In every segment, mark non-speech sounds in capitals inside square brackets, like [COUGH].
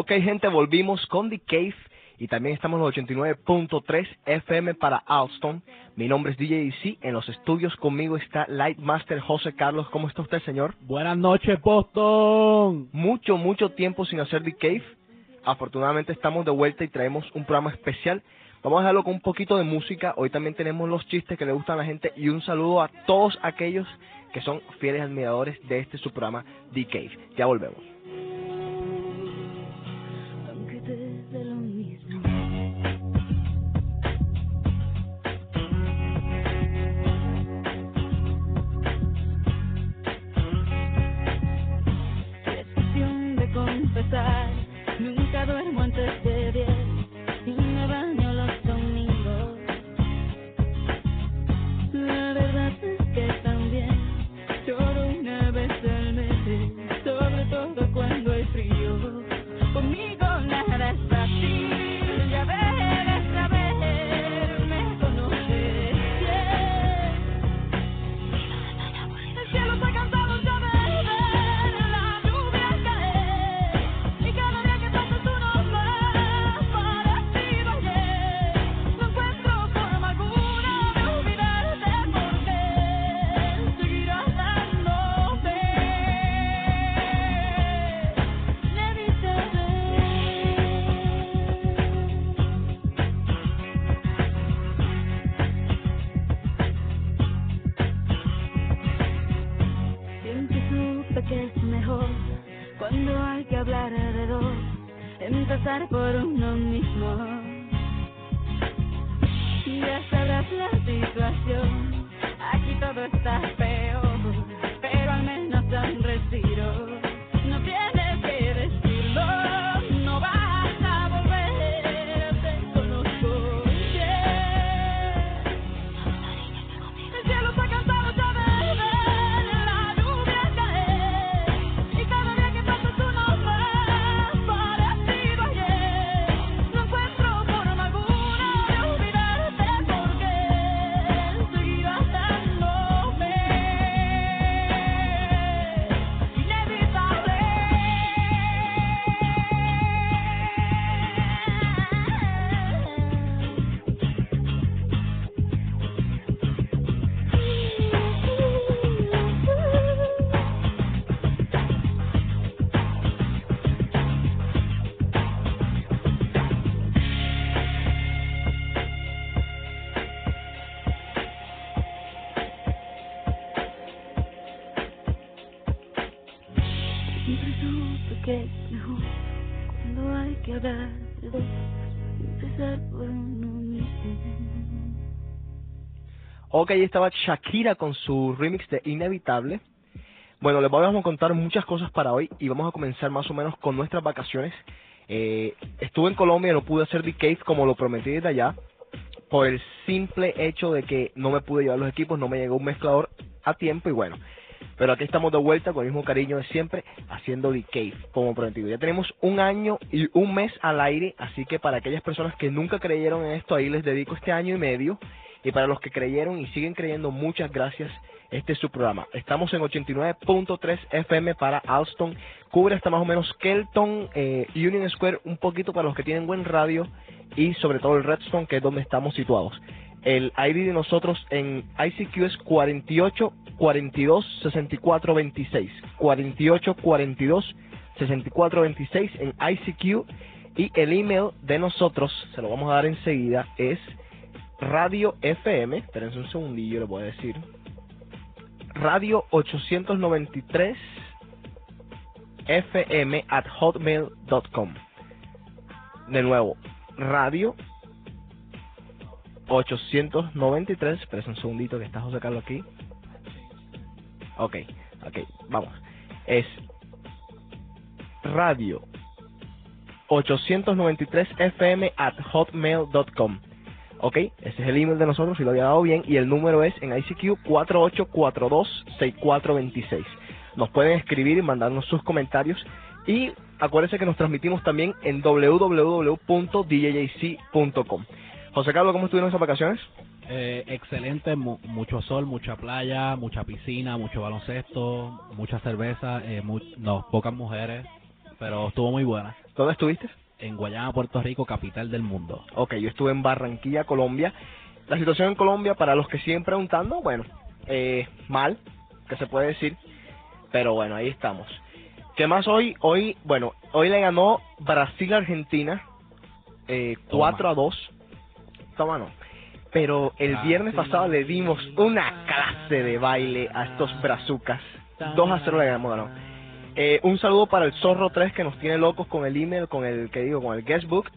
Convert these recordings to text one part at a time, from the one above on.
Ok, gente, volvimos con The Cave y también estamos en los 89.3 FM para Alston. Mi nombre es DJ C. En los estudios conmigo está Lightmaster José Carlos. ¿Cómo está usted, señor? Buenas noches, Boston. Mucho, mucho tiempo sin hacer The Cave. Afortunadamente estamos de vuelta y traemos un programa especial. Vamos a dejarlo con un poquito de música. Hoy también tenemos los chistes que le gustan a la gente y un saludo a todos aquellos que son fieles admiradores de este su programa The Cave. Ya volvemos. Ok, ahí estaba Shakira con su remix de Inevitable. Bueno, les vamos a contar muchas cosas para hoy y vamos a comenzar más o menos con nuestras vacaciones. Eh, estuve en Colombia no pude hacer The Cave como lo prometí desde allá por el simple hecho de que no me pude llevar los equipos, no me llegó un mezclador a tiempo y bueno. Pero aquí estamos de vuelta con el mismo cariño de siempre haciendo The Cave como prometido. Ya tenemos un año y un mes al aire, así que para aquellas personas que nunca creyeron en esto, ahí les dedico este año y medio. Y para los que creyeron y siguen creyendo, muchas gracias. Este es su programa. Estamos en 89.3 FM para Alston. Cubre hasta más o menos Kelton, eh, Union Square, un poquito para los que tienen buen radio y sobre todo el Redstone, que es donde estamos situados. El ID de nosotros en ICQ es 48 42 64 26. 48 42 64 26 en ICQ. Y el email de nosotros, se lo vamos a dar enseguida, es Radio FM. Espérense un segundillo, le voy a decir. Radio 893 FM at hotmail.com. De nuevo, radio 893. Espérense un segundito que está José Carlos aquí. Ok, ok, vamos. Es radio 893 FM at hotmail.com. Ok, ese es el email de nosotros, si lo había dado bien, y el número es en ICQ 4842-6426. Nos pueden escribir y mandarnos sus comentarios. Y acuérdense que nos transmitimos también en www.djjc.com. José Carlos, ¿cómo estuvieron esas vacaciones? Eh, excelente, mu- mucho sol, mucha playa, mucha piscina, mucho baloncesto, mucha cerveza, eh, mu- no, pocas mujeres, pero estuvo muy buena. ¿Dónde estuviste? En Guayama, Puerto Rico, capital del mundo. Ok, yo estuve en Barranquilla, Colombia. La situación en Colombia, para los que siguen preguntando, bueno, eh, mal, que se puede decir, pero bueno, ahí estamos. ¿Qué más hoy? Hoy, bueno, hoy le ganó Brasil a Argentina eh, Toma. 4 a 2. Toma no. Pero el viernes pasado le dimos una clase de baile a estos brazucas. 2 a 0 le ganamos, ganó. Eh, un saludo para el Zorro 3 que nos tiene locos con el email, con el que digo, con el guestbook.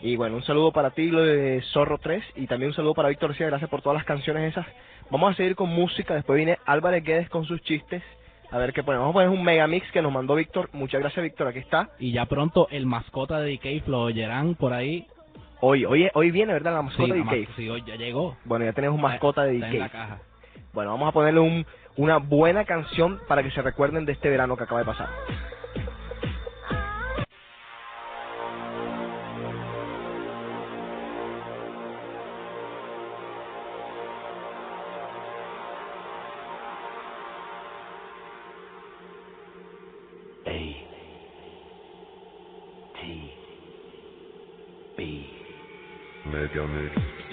Y bueno, un saludo para ti, lo de Zorro 3. Y también un saludo para Víctor García, gracias por todas las canciones esas. Vamos a seguir con música, después viene Álvarez Guedes con sus chistes. A ver qué ponemos. Vamos a poner un megamix que nos mandó Víctor. Muchas gracias, Víctor, aquí está. Y ya pronto el mascota de DK lo oyeran por ahí. Hoy, hoy, hoy viene, ¿verdad? La Sí, mascota de mas- DK. sí, hoy ya llegó. Bueno, ya tenemos mascota de Está en la DK. caja. Bueno, vamos a ponerle un, una buena canción para que se recuerden de este verano que acaba de pasar. A T B Mega Mix.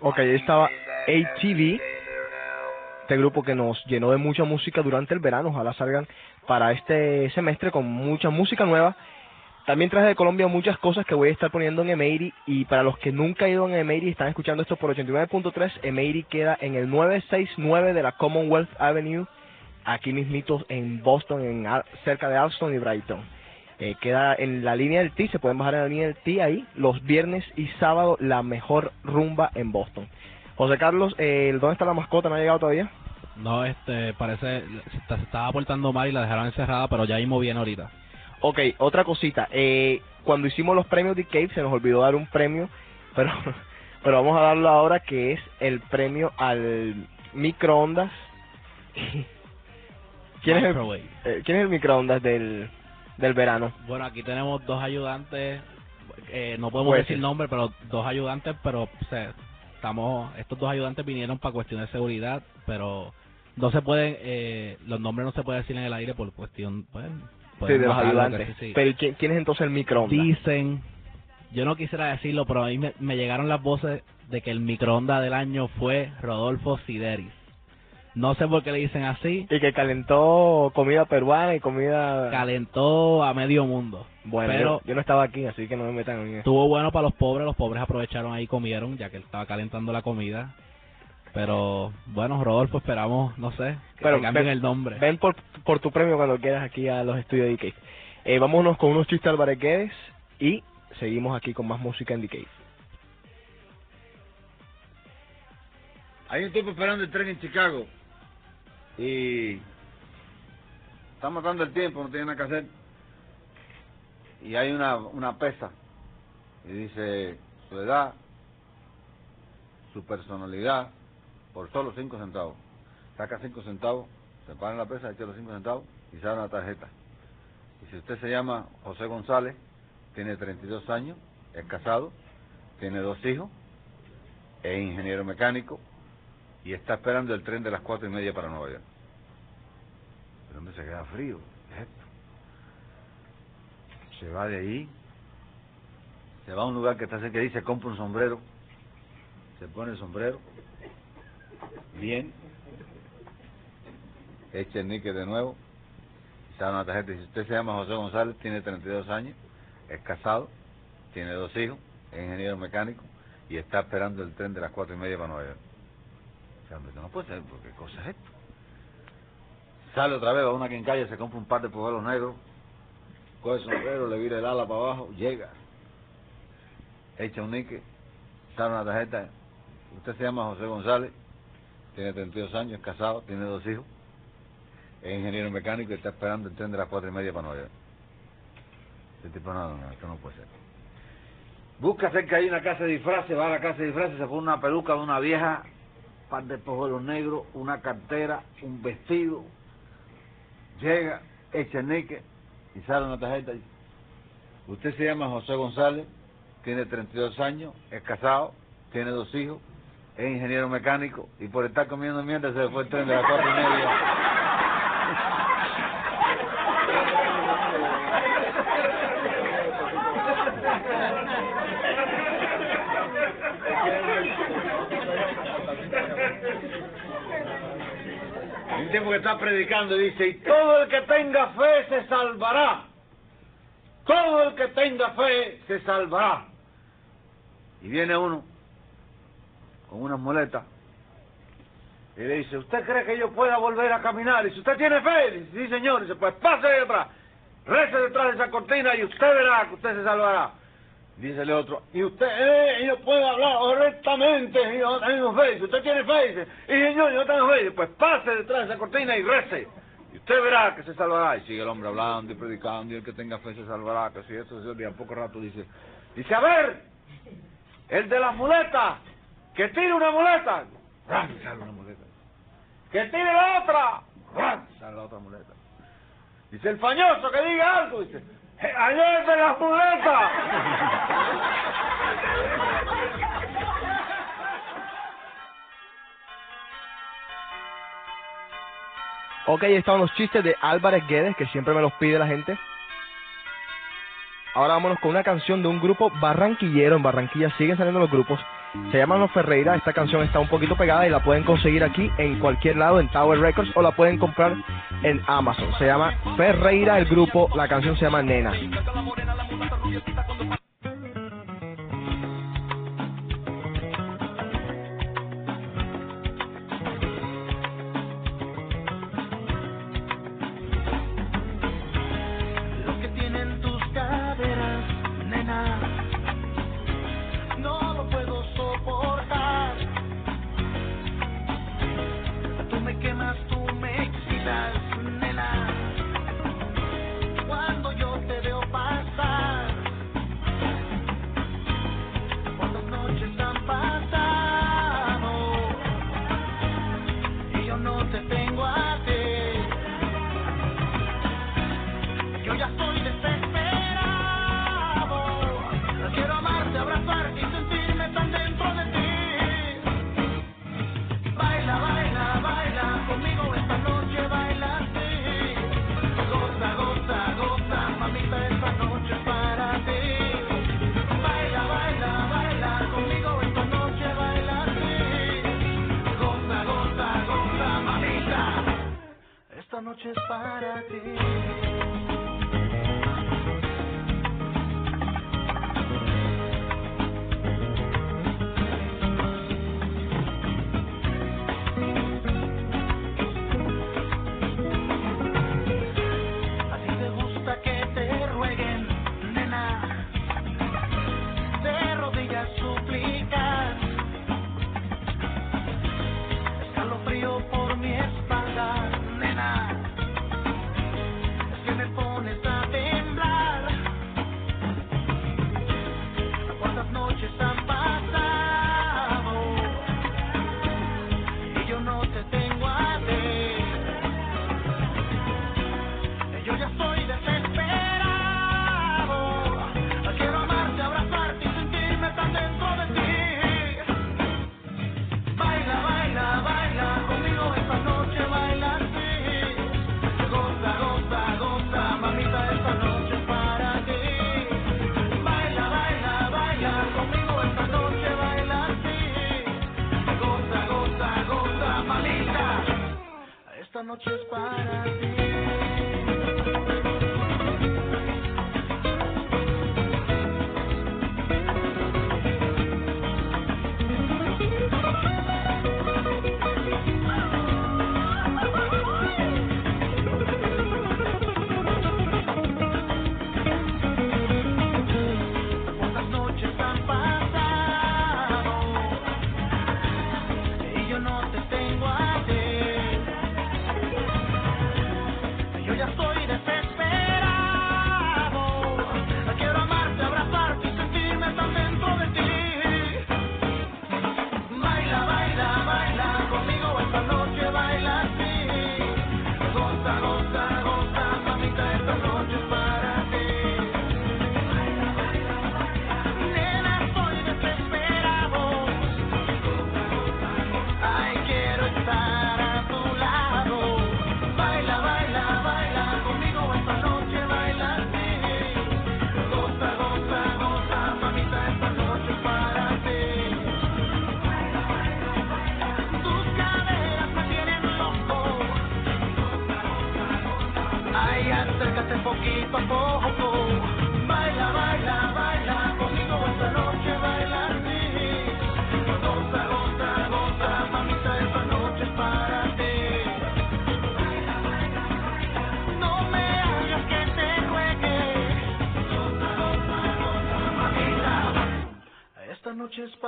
Ok, ahí estaba ATV, este grupo que nos llenó de mucha música durante el verano. Ojalá salgan para este semestre con mucha música nueva. También traje de Colombia muchas cosas que voy a estar poniendo en Emery y para los que nunca han ido en Emery y están escuchando esto por 89.3, Emery queda en el 969 de la Commonwealth Avenue, aquí mismito en Boston, en cerca de Alston y Brighton. Eh, queda en la línea del T, se pueden bajar en la línea del T ahí, los viernes y sábado la mejor rumba en Boston. José Carlos, eh, ¿dónde está la mascota? ¿No ha llegado todavía? No, este, parece, se, está- se estaba portando mal y la dejaron encerrada, pero ya mismo viene ahorita. Ok, otra cosita. Eh, cuando hicimos los premios de Cave se nos olvidó dar un premio, [LAUGHS] pero, pero vamos a darlo ahora que es el premio al microondas. [LAUGHS] ¿Quién es el, eh, ¿quién es el microondas del, del verano? Bueno, aquí tenemos dos ayudantes, eh, no podemos Jueces. decir nombre, pero dos ayudantes, pero o sea, estamos, estos dos ayudantes vinieron para cuestión de seguridad, pero no se pueden, eh, los nombres no se pueden decir en el aire por cuestión, pues, Sí, de los ayudantes. sí, sí. Pero ¿y ¿quién, quién es entonces el microondas? Dicen, yo no quisiera decirlo, pero a mí me, me llegaron las voces de que el microondas del año fue Rodolfo Sideris. No sé por qué le dicen así, Y que calentó comida peruana y comida... calentó a medio mundo. bueno, pero yo, yo no estaba aquí, así que no me metan en eso. Estuvo bueno para los pobres, los pobres aprovecharon ahí y comieron, ya que él estaba calentando la comida. Pero bueno, Rodolfo, esperamos, no sé, que Pero cambien ven- el nombre. Ven por, por tu premio cuando quieras aquí a los estudios de Cave. Eh, vámonos con unos chistes Álvarez Guedes y seguimos aquí con más música en Cave. Hay un tipo esperando el tren en Chicago y está matando el tiempo, no tiene nada que hacer. Y hay una, una pesa y dice su edad, su personalidad, por solo cinco centavos. Saca cinco centavos, se para en la pesa, echa los cinco centavos y sale una tarjeta. Y si usted se llama José González, tiene 32 años, es casado, tiene dos hijos, es ingeniero mecánico, y está esperando el tren de las cuatro y media para Nueva York. Pero hombre, se queda frío. ¿qué es esto? Se va de ahí, se va a un lugar que está cerca y se compra un sombrero, se pone el sombrero, bien, echa el níquel de nuevo, sale una tarjeta y dice, usted se llama José González, tiene 32 años, es casado, tiene dos hijos, es ingeniero mecánico, y está esperando el tren de las cuatro y media para Nueva York. Dice, hombre, esto no puede ser, porque ¿qué cosa es esto? Sale otra vez, va una quincalla, se compra un par de poderos negros, coge el sombrero, le vira el ala para abajo, llega, echa un níquel, sale una tarjeta. Usted se llama José González, tiene 32 años, es casado, tiene dos hijos, es ingeniero mecánico y está esperando el tren de las cuatro y media para Nueva York. Este tipo, no, no, esto no puede ser. Busca cerca hay una casa de disfraces, va a la casa de disfraces, se pone una peluca de una vieja, par de pojuelos negros, una cartera, un vestido, llega, níquel y sale una tarjeta usted se llama José González, tiene 32 años, es casado, tiene dos hijos, es ingeniero mecánico y por estar comiendo mierda se le fue el tren de las cuatro y media. Un tiempo que está predicando y dice, y todo el que tenga fe se salvará. Todo el que tenga fe se salvará. Y viene uno con unas muletas y le dice, ¿usted cree que yo pueda volver a caminar? Y si usted tiene fe, dice, sí señor, dice, pues pase de atrás, rece detrás de esa cortina y usted verá que usted se salvará. Dice el otro, y usted, eh, yo puedo hablar correctamente, y yo tengo fe, usted tiene fe, y señor, yo tengo fe, pues pase detrás de esa cortina y rece, y usted verá que se salvará. Y sigue el hombre hablando y predicando, y el que tenga fe se salvará, que si esto, se y a poco rato dice, dice, a ver, el de las muletas, que tire una muleta, sale una muleta, que tire la otra, sale la otra muleta. Dice el fañoso que diga algo, dice, "Eh, ¡Ayer de las! Ok, ahí estaban los chistes de Álvarez Guedes, que siempre me los pide la gente. Ahora vámonos con una canción de un grupo barranquillero. En Barranquilla siguen saliendo los grupos. Se llaman Los Ferreira. Esta canción está un poquito pegada y la pueden conseguir aquí en cualquier lado, en Tower Records, o la pueden comprar en Amazon. Se llama Ferreira el grupo. La canción se llama Nena.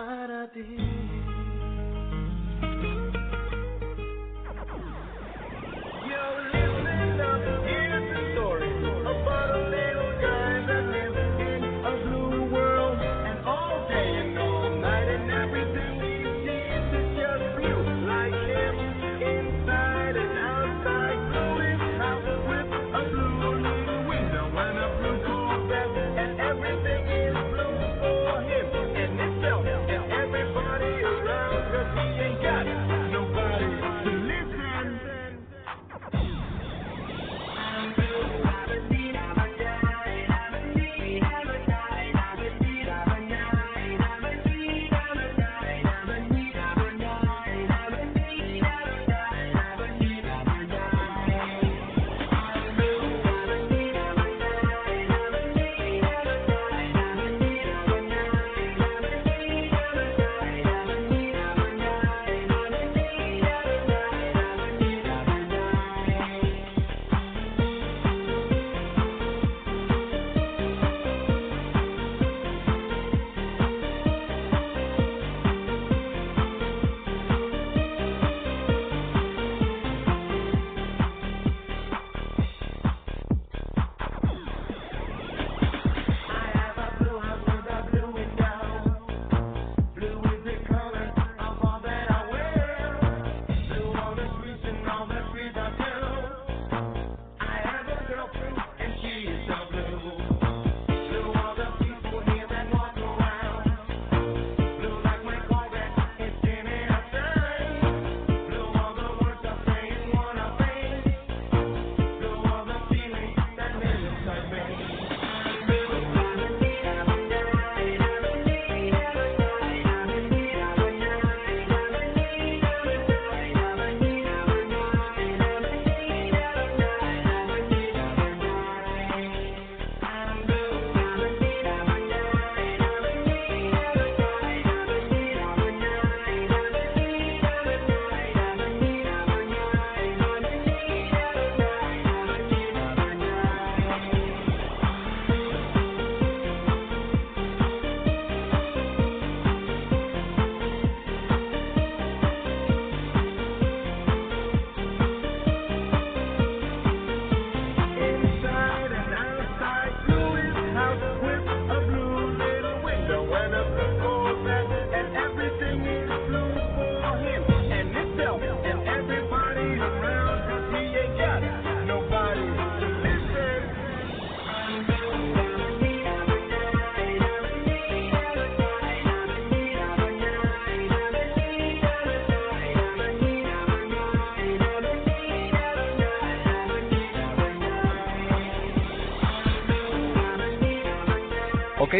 what I did.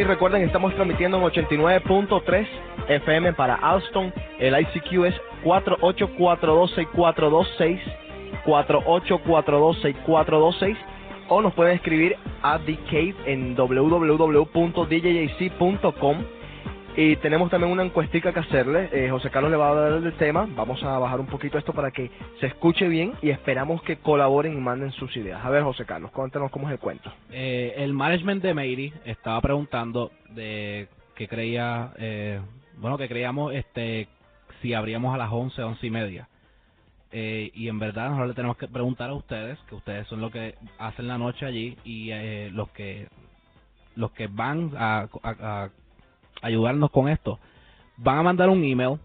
Ok, recuerden, estamos transmitiendo en 89.3 FM para Alston. El ICQ es 48426426, 48426426, o nos pueden escribir a The Cave en www.djjc.com. Y tenemos también una encuestica que hacerle. Eh, José Carlos le va a dar el tema. Vamos a bajar un poquito esto para que se escuche bien y esperamos que colaboren y manden sus ideas. A ver, José Carlos, cuéntanos cómo es el cuento. Eh, el management de Meiri estaba preguntando de que creía, eh, bueno, que creíamos este si abríamos a las 11, 11 y media. Eh, y en verdad nosotros le tenemos que preguntar a ustedes, que ustedes son los que hacen la noche allí y eh, los que los que van a, a- a ayudarnos con esto, van a mandar un email.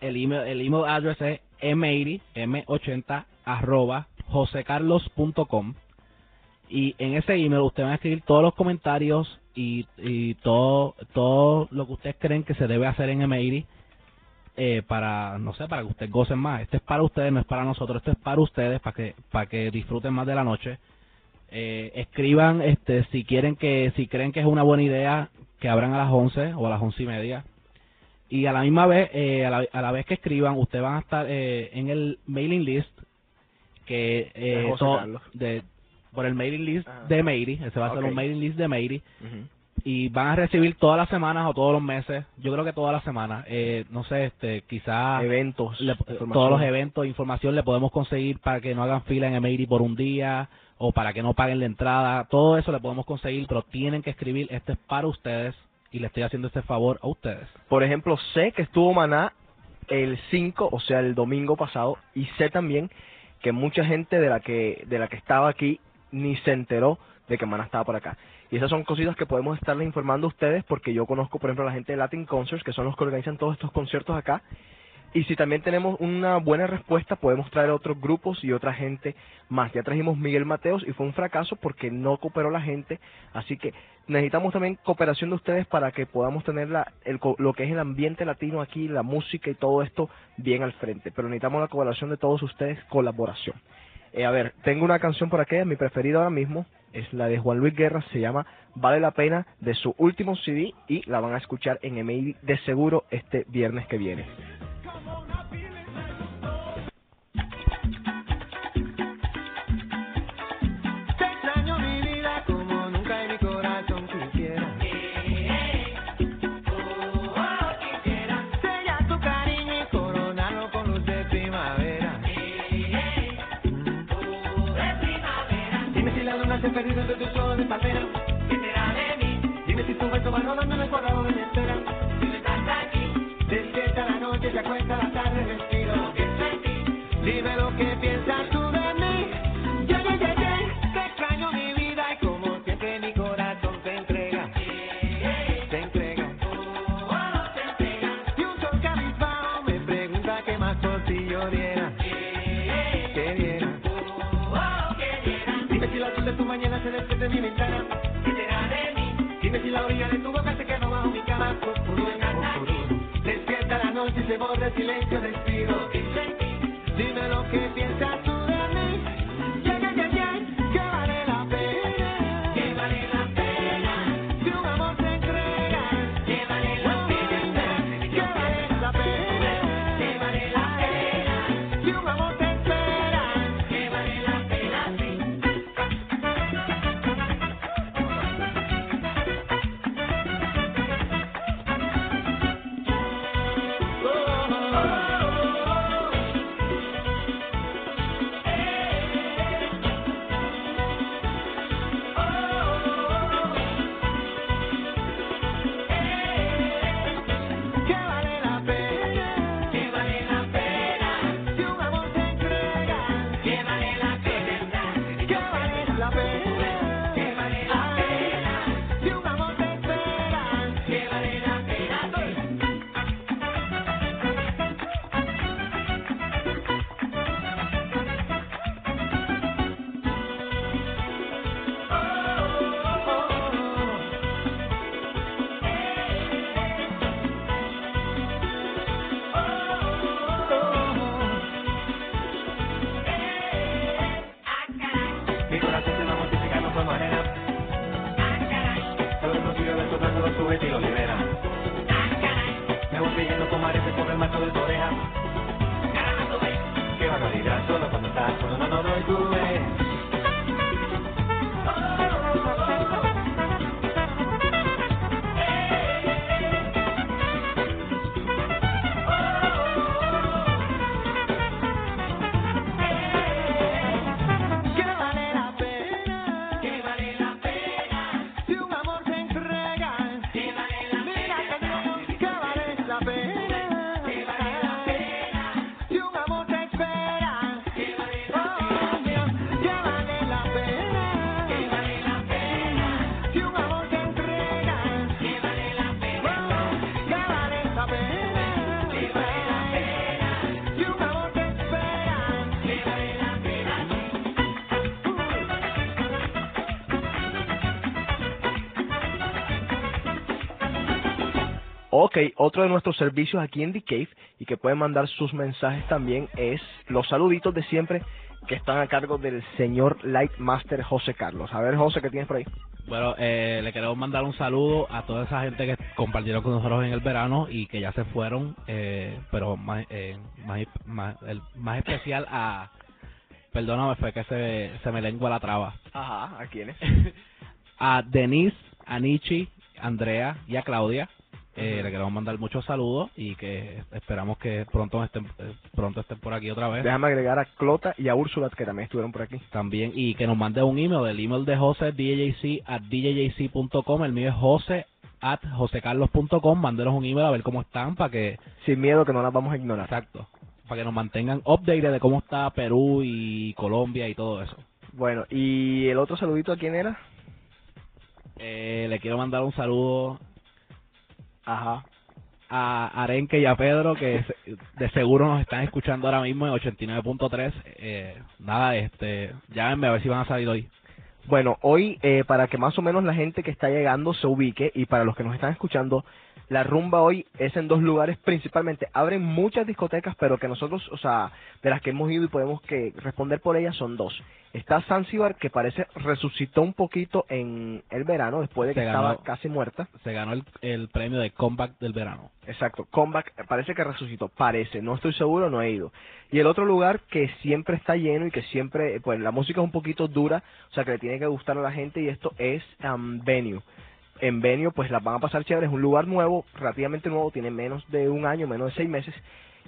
El email, el email address es m80, m80 arroba josecarlos.com y en ese email ustedes van a escribir todos los comentarios y, y todo todo lo que ustedes creen que se debe hacer en M80 eh, para no sé para que ustedes gocen más. Este es para ustedes no es para nosotros. Esto es para ustedes para que para que disfruten más de la noche. Eh, escriban este si quieren que si creen que es una buena idea que abran a las 11 o a las once y media y a la misma vez eh, a, la, a la vez que escriban ustedes van a estar eh, en el mailing list que eh, De por el mailing list Ah. de Meiri, ese va a ser Ok. un mailing list de Meiri Ujú. Y van a recibir todas las semanas o todos los meses, yo creo que todas las semanas, eh, no sé, este, quizás Eventos, le- información. todos los eventos, información le podemos conseguir para que no hagan fila en Emery por un día o para que no paguen la entrada, todo eso le podemos conseguir, pero tienen que escribir, este es para ustedes y le estoy haciendo este favor a ustedes. Por ejemplo, sé que estuvo Maná el 5, o sea, el domingo pasado, y sé también que mucha gente de la que de la que estaba aquí ni se enteró de que Maná estaba por acá. Y esas son cositas que podemos estarles informando a ustedes porque yo conozco, por ejemplo, a la gente de Latin Concerts, que son los que organizan todos estos conciertos acá. Y si también tenemos una buena respuesta, podemos traer otros grupos y otra gente más. Ya trajimos Miguel Mateos y fue un fracaso porque no cooperó la gente. Así que necesitamos también cooperación de ustedes para que podamos tener la, el, lo que es el ambiente latino aquí, la música y todo esto bien al frente. Pero necesitamos la colaboración de todos ustedes, colaboración. Eh, a ver, tengo una canción por aquí, mi preferida ahora mismo es la de Juan Luis Guerra, se llama Vale la Pena, de su último CD y la van a escuchar en MAD de seguro este viernes que viene. Perdido entre tus ojos de palmera. ¿Qué será de mí? Dime si tu beso va rodando en el cuadrado de mi espera. Ok, otro de nuestros servicios aquí en The Cave y que pueden mandar sus mensajes también es los saluditos de siempre que están a cargo del señor Lightmaster José Carlos. A ver, José, ¿qué tienes por ahí? Bueno, eh, le queremos mandar un saludo a toda esa gente que compartieron con nosotros en el verano y que ya se fueron, eh, pero más, eh, más, más, el, más especial a... Perdóname, fue que se, se me lengua la traba. Ajá, ¿a quiénes? [LAUGHS] a Denise, a Nichi, Andrea y a Claudia. Eh, Le queremos mandar muchos saludos y que esperamos que pronto estén, eh, pronto estén por aquí otra vez. Déjame agregar a Clota y a Úrsula que también estuvieron por aquí. También, y que nos mande un email. El email de José es djjc at djjc.com. El mío es jose at josecarlos.com. Mándenos un email a ver cómo están para que, Sin miedo que no las vamos a ignorar. exacto, para que nos mantengan update de cómo está Perú y Colombia y todo eso. Bueno, ¿y el otro saludito a quién era? Eh, le quiero mandar un saludo Ajá. a Arenque y a Pedro que de seguro nos están escuchando ahora mismo en 89.3. Eh, nada, este, llámenme a ver si van a salir hoy. Bueno, hoy eh, para que más o menos la gente que está llegando se ubique y para los que nos están escuchando, la rumba hoy es en dos lugares principalmente. Abren muchas discotecas, pero que nosotros, o sea, de las que hemos ido y podemos que responder por ellas son dos. Está Zanzibar, que parece resucitó un poquito en el verano después de que Se estaba ganó. casi muerta. Se ganó el, el premio de comeback del verano. Exacto, Comeback parece que resucitó, parece, no estoy seguro, no he ido. Y el otro lugar que siempre está lleno y que siempre, pues la música es un poquito dura, o sea que le tiene que gustar a la gente y esto es um, Venue. En Venue pues las van a pasar chévere, es un lugar nuevo, relativamente nuevo, tiene menos de un año, menos de seis meses.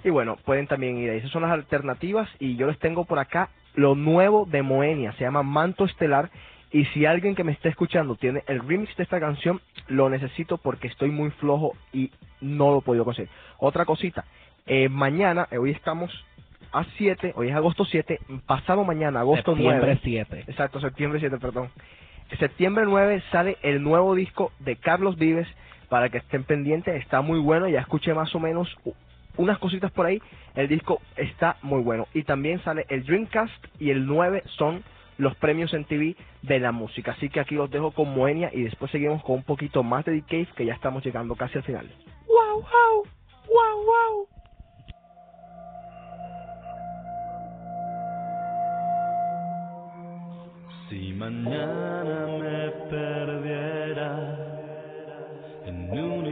Y bueno, pueden también ir ahí. Esas son las alternativas y yo les tengo por acá lo nuevo de Moenia, se llama Manto Estelar. Y si alguien que me está escuchando tiene el remix de esta canción, lo necesito porque estoy muy flojo y no lo he podido conseguir. Otra cosita, eh, mañana, eh, hoy estamos a 7, hoy es agosto 7, pasado mañana, agosto Septiembre 9. 7. Exacto, septiembre 7, perdón. Septiembre 9 sale el nuevo disco de Carlos Vives para que estén pendientes, está muy bueno, ya escuché más o menos unas cositas por ahí, el disco está muy bueno. Y también sale el Dreamcast y el 9 son los premios en TV de la música. Así que aquí los dejo con Moenia y después seguimos con un poquito más de The que ya estamos llegando casi al final. ¡Wow, wow! ¡Wow, wow! Si mañana me perdiera en un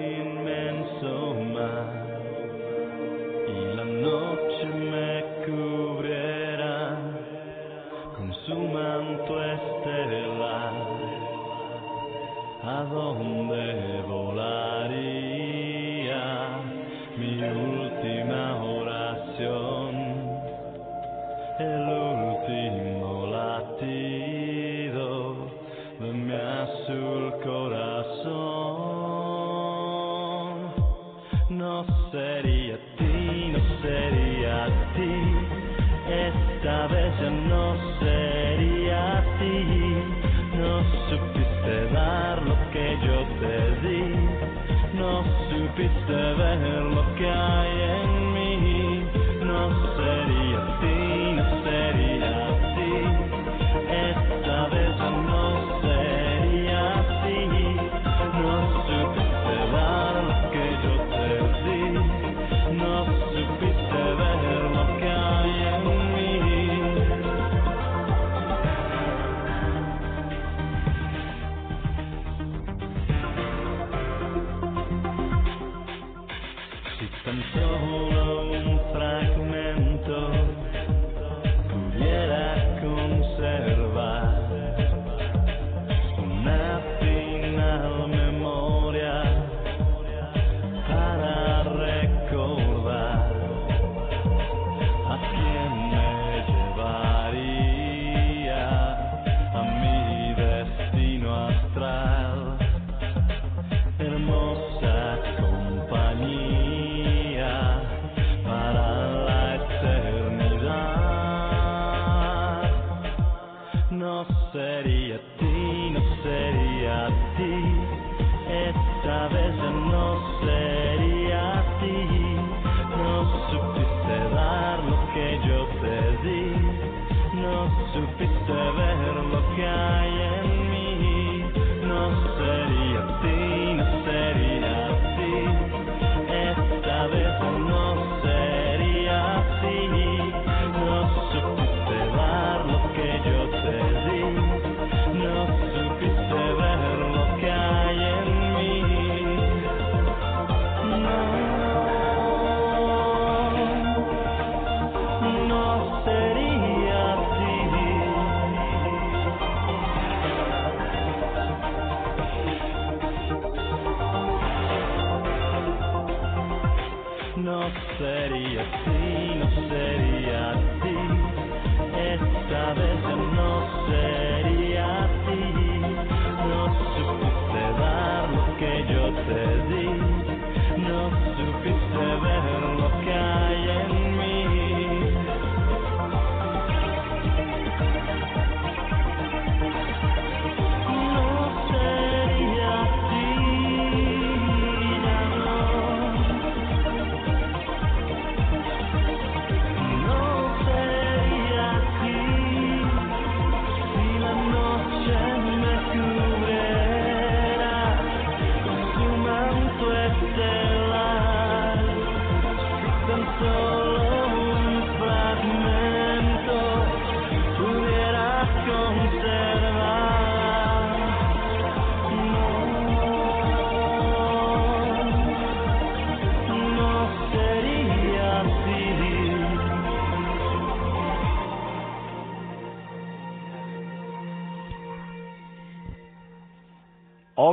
Sería ti, no sería ti, esta vez ya no sería ti. No supiste dar lo que yo te di, no supiste ver lo que hay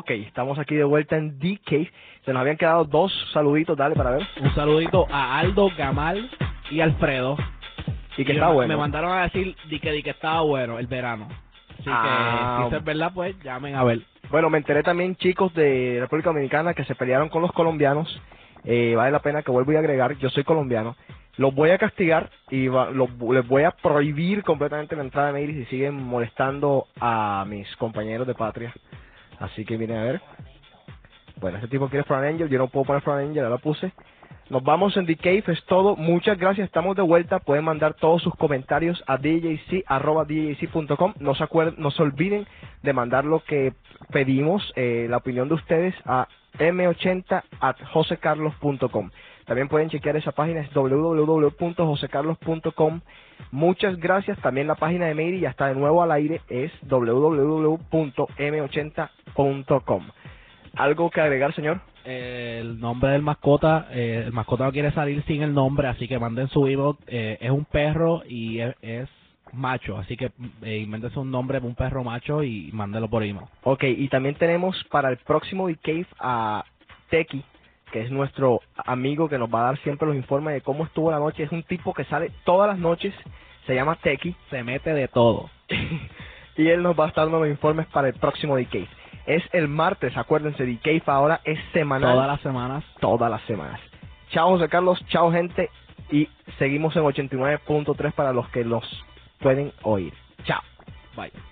Ok, estamos aquí de vuelta en DK. Se nos habían quedado dos saluditos, dale para ver. Un saludito a Aldo Gamal y Alfredo. Y que Y está me- bueno. Me mandaron a decir di que, di que estaba bueno el verano. Así Ah. que si eso es verdad, pues llamen a ver. Bueno, me enteré también, chicos de República Dominicana, que se pelearon con los colombianos. Eh, vale la pena que vuelvo a agregar, yo soy colombiano. Los voy a castigar y va- los- les voy a prohibir completamente la entrada de Meiris si siguen molestando a mis compañeros de patria. Así que miren a ver. Bueno, este tipo quiere Fran Angel, yo no puedo poner Fran Angel, ya la puse. Nos vamos en The Cave, es todo. Muchas gracias, estamos de vuelta. Pueden mandar todos sus comentarios a djc.com. No se, acuer- no se olviden de mandar lo que pedimos, eh, la opinión de ustedes a m80 at josecarlos.com. También pueden chequear esa página, es www.josecarlos.com. Muchas gracias. También la página de Meiri ya está de nuevo al aire, es www.m80.com. ¿Algo que agregar, señor? El nombre del mascota, eh, el mascota no quiere salir sin el nombre, así que manden su email. eh, es un perro y es, macho, así que eh, un nombre de un perro macho y mándenlo por email. Ok, y también tenemos para el próximo Cave a Teki, que es nuestro amigo que nos va a dar siempre los informes de cómo estuvo la noche. Es un tipo que sale todas las noches, se llama Teki, Se mete de todo. y él nos va a estar dando los informes para el próximo Cave. Es el martes, acuérdense, Cave ahora es semanal. Todas las semanas. todas las semanas. Chao José Carlos, chao gente, y seguimos en 89.3 para los que los pueden oír. Chao. Bye.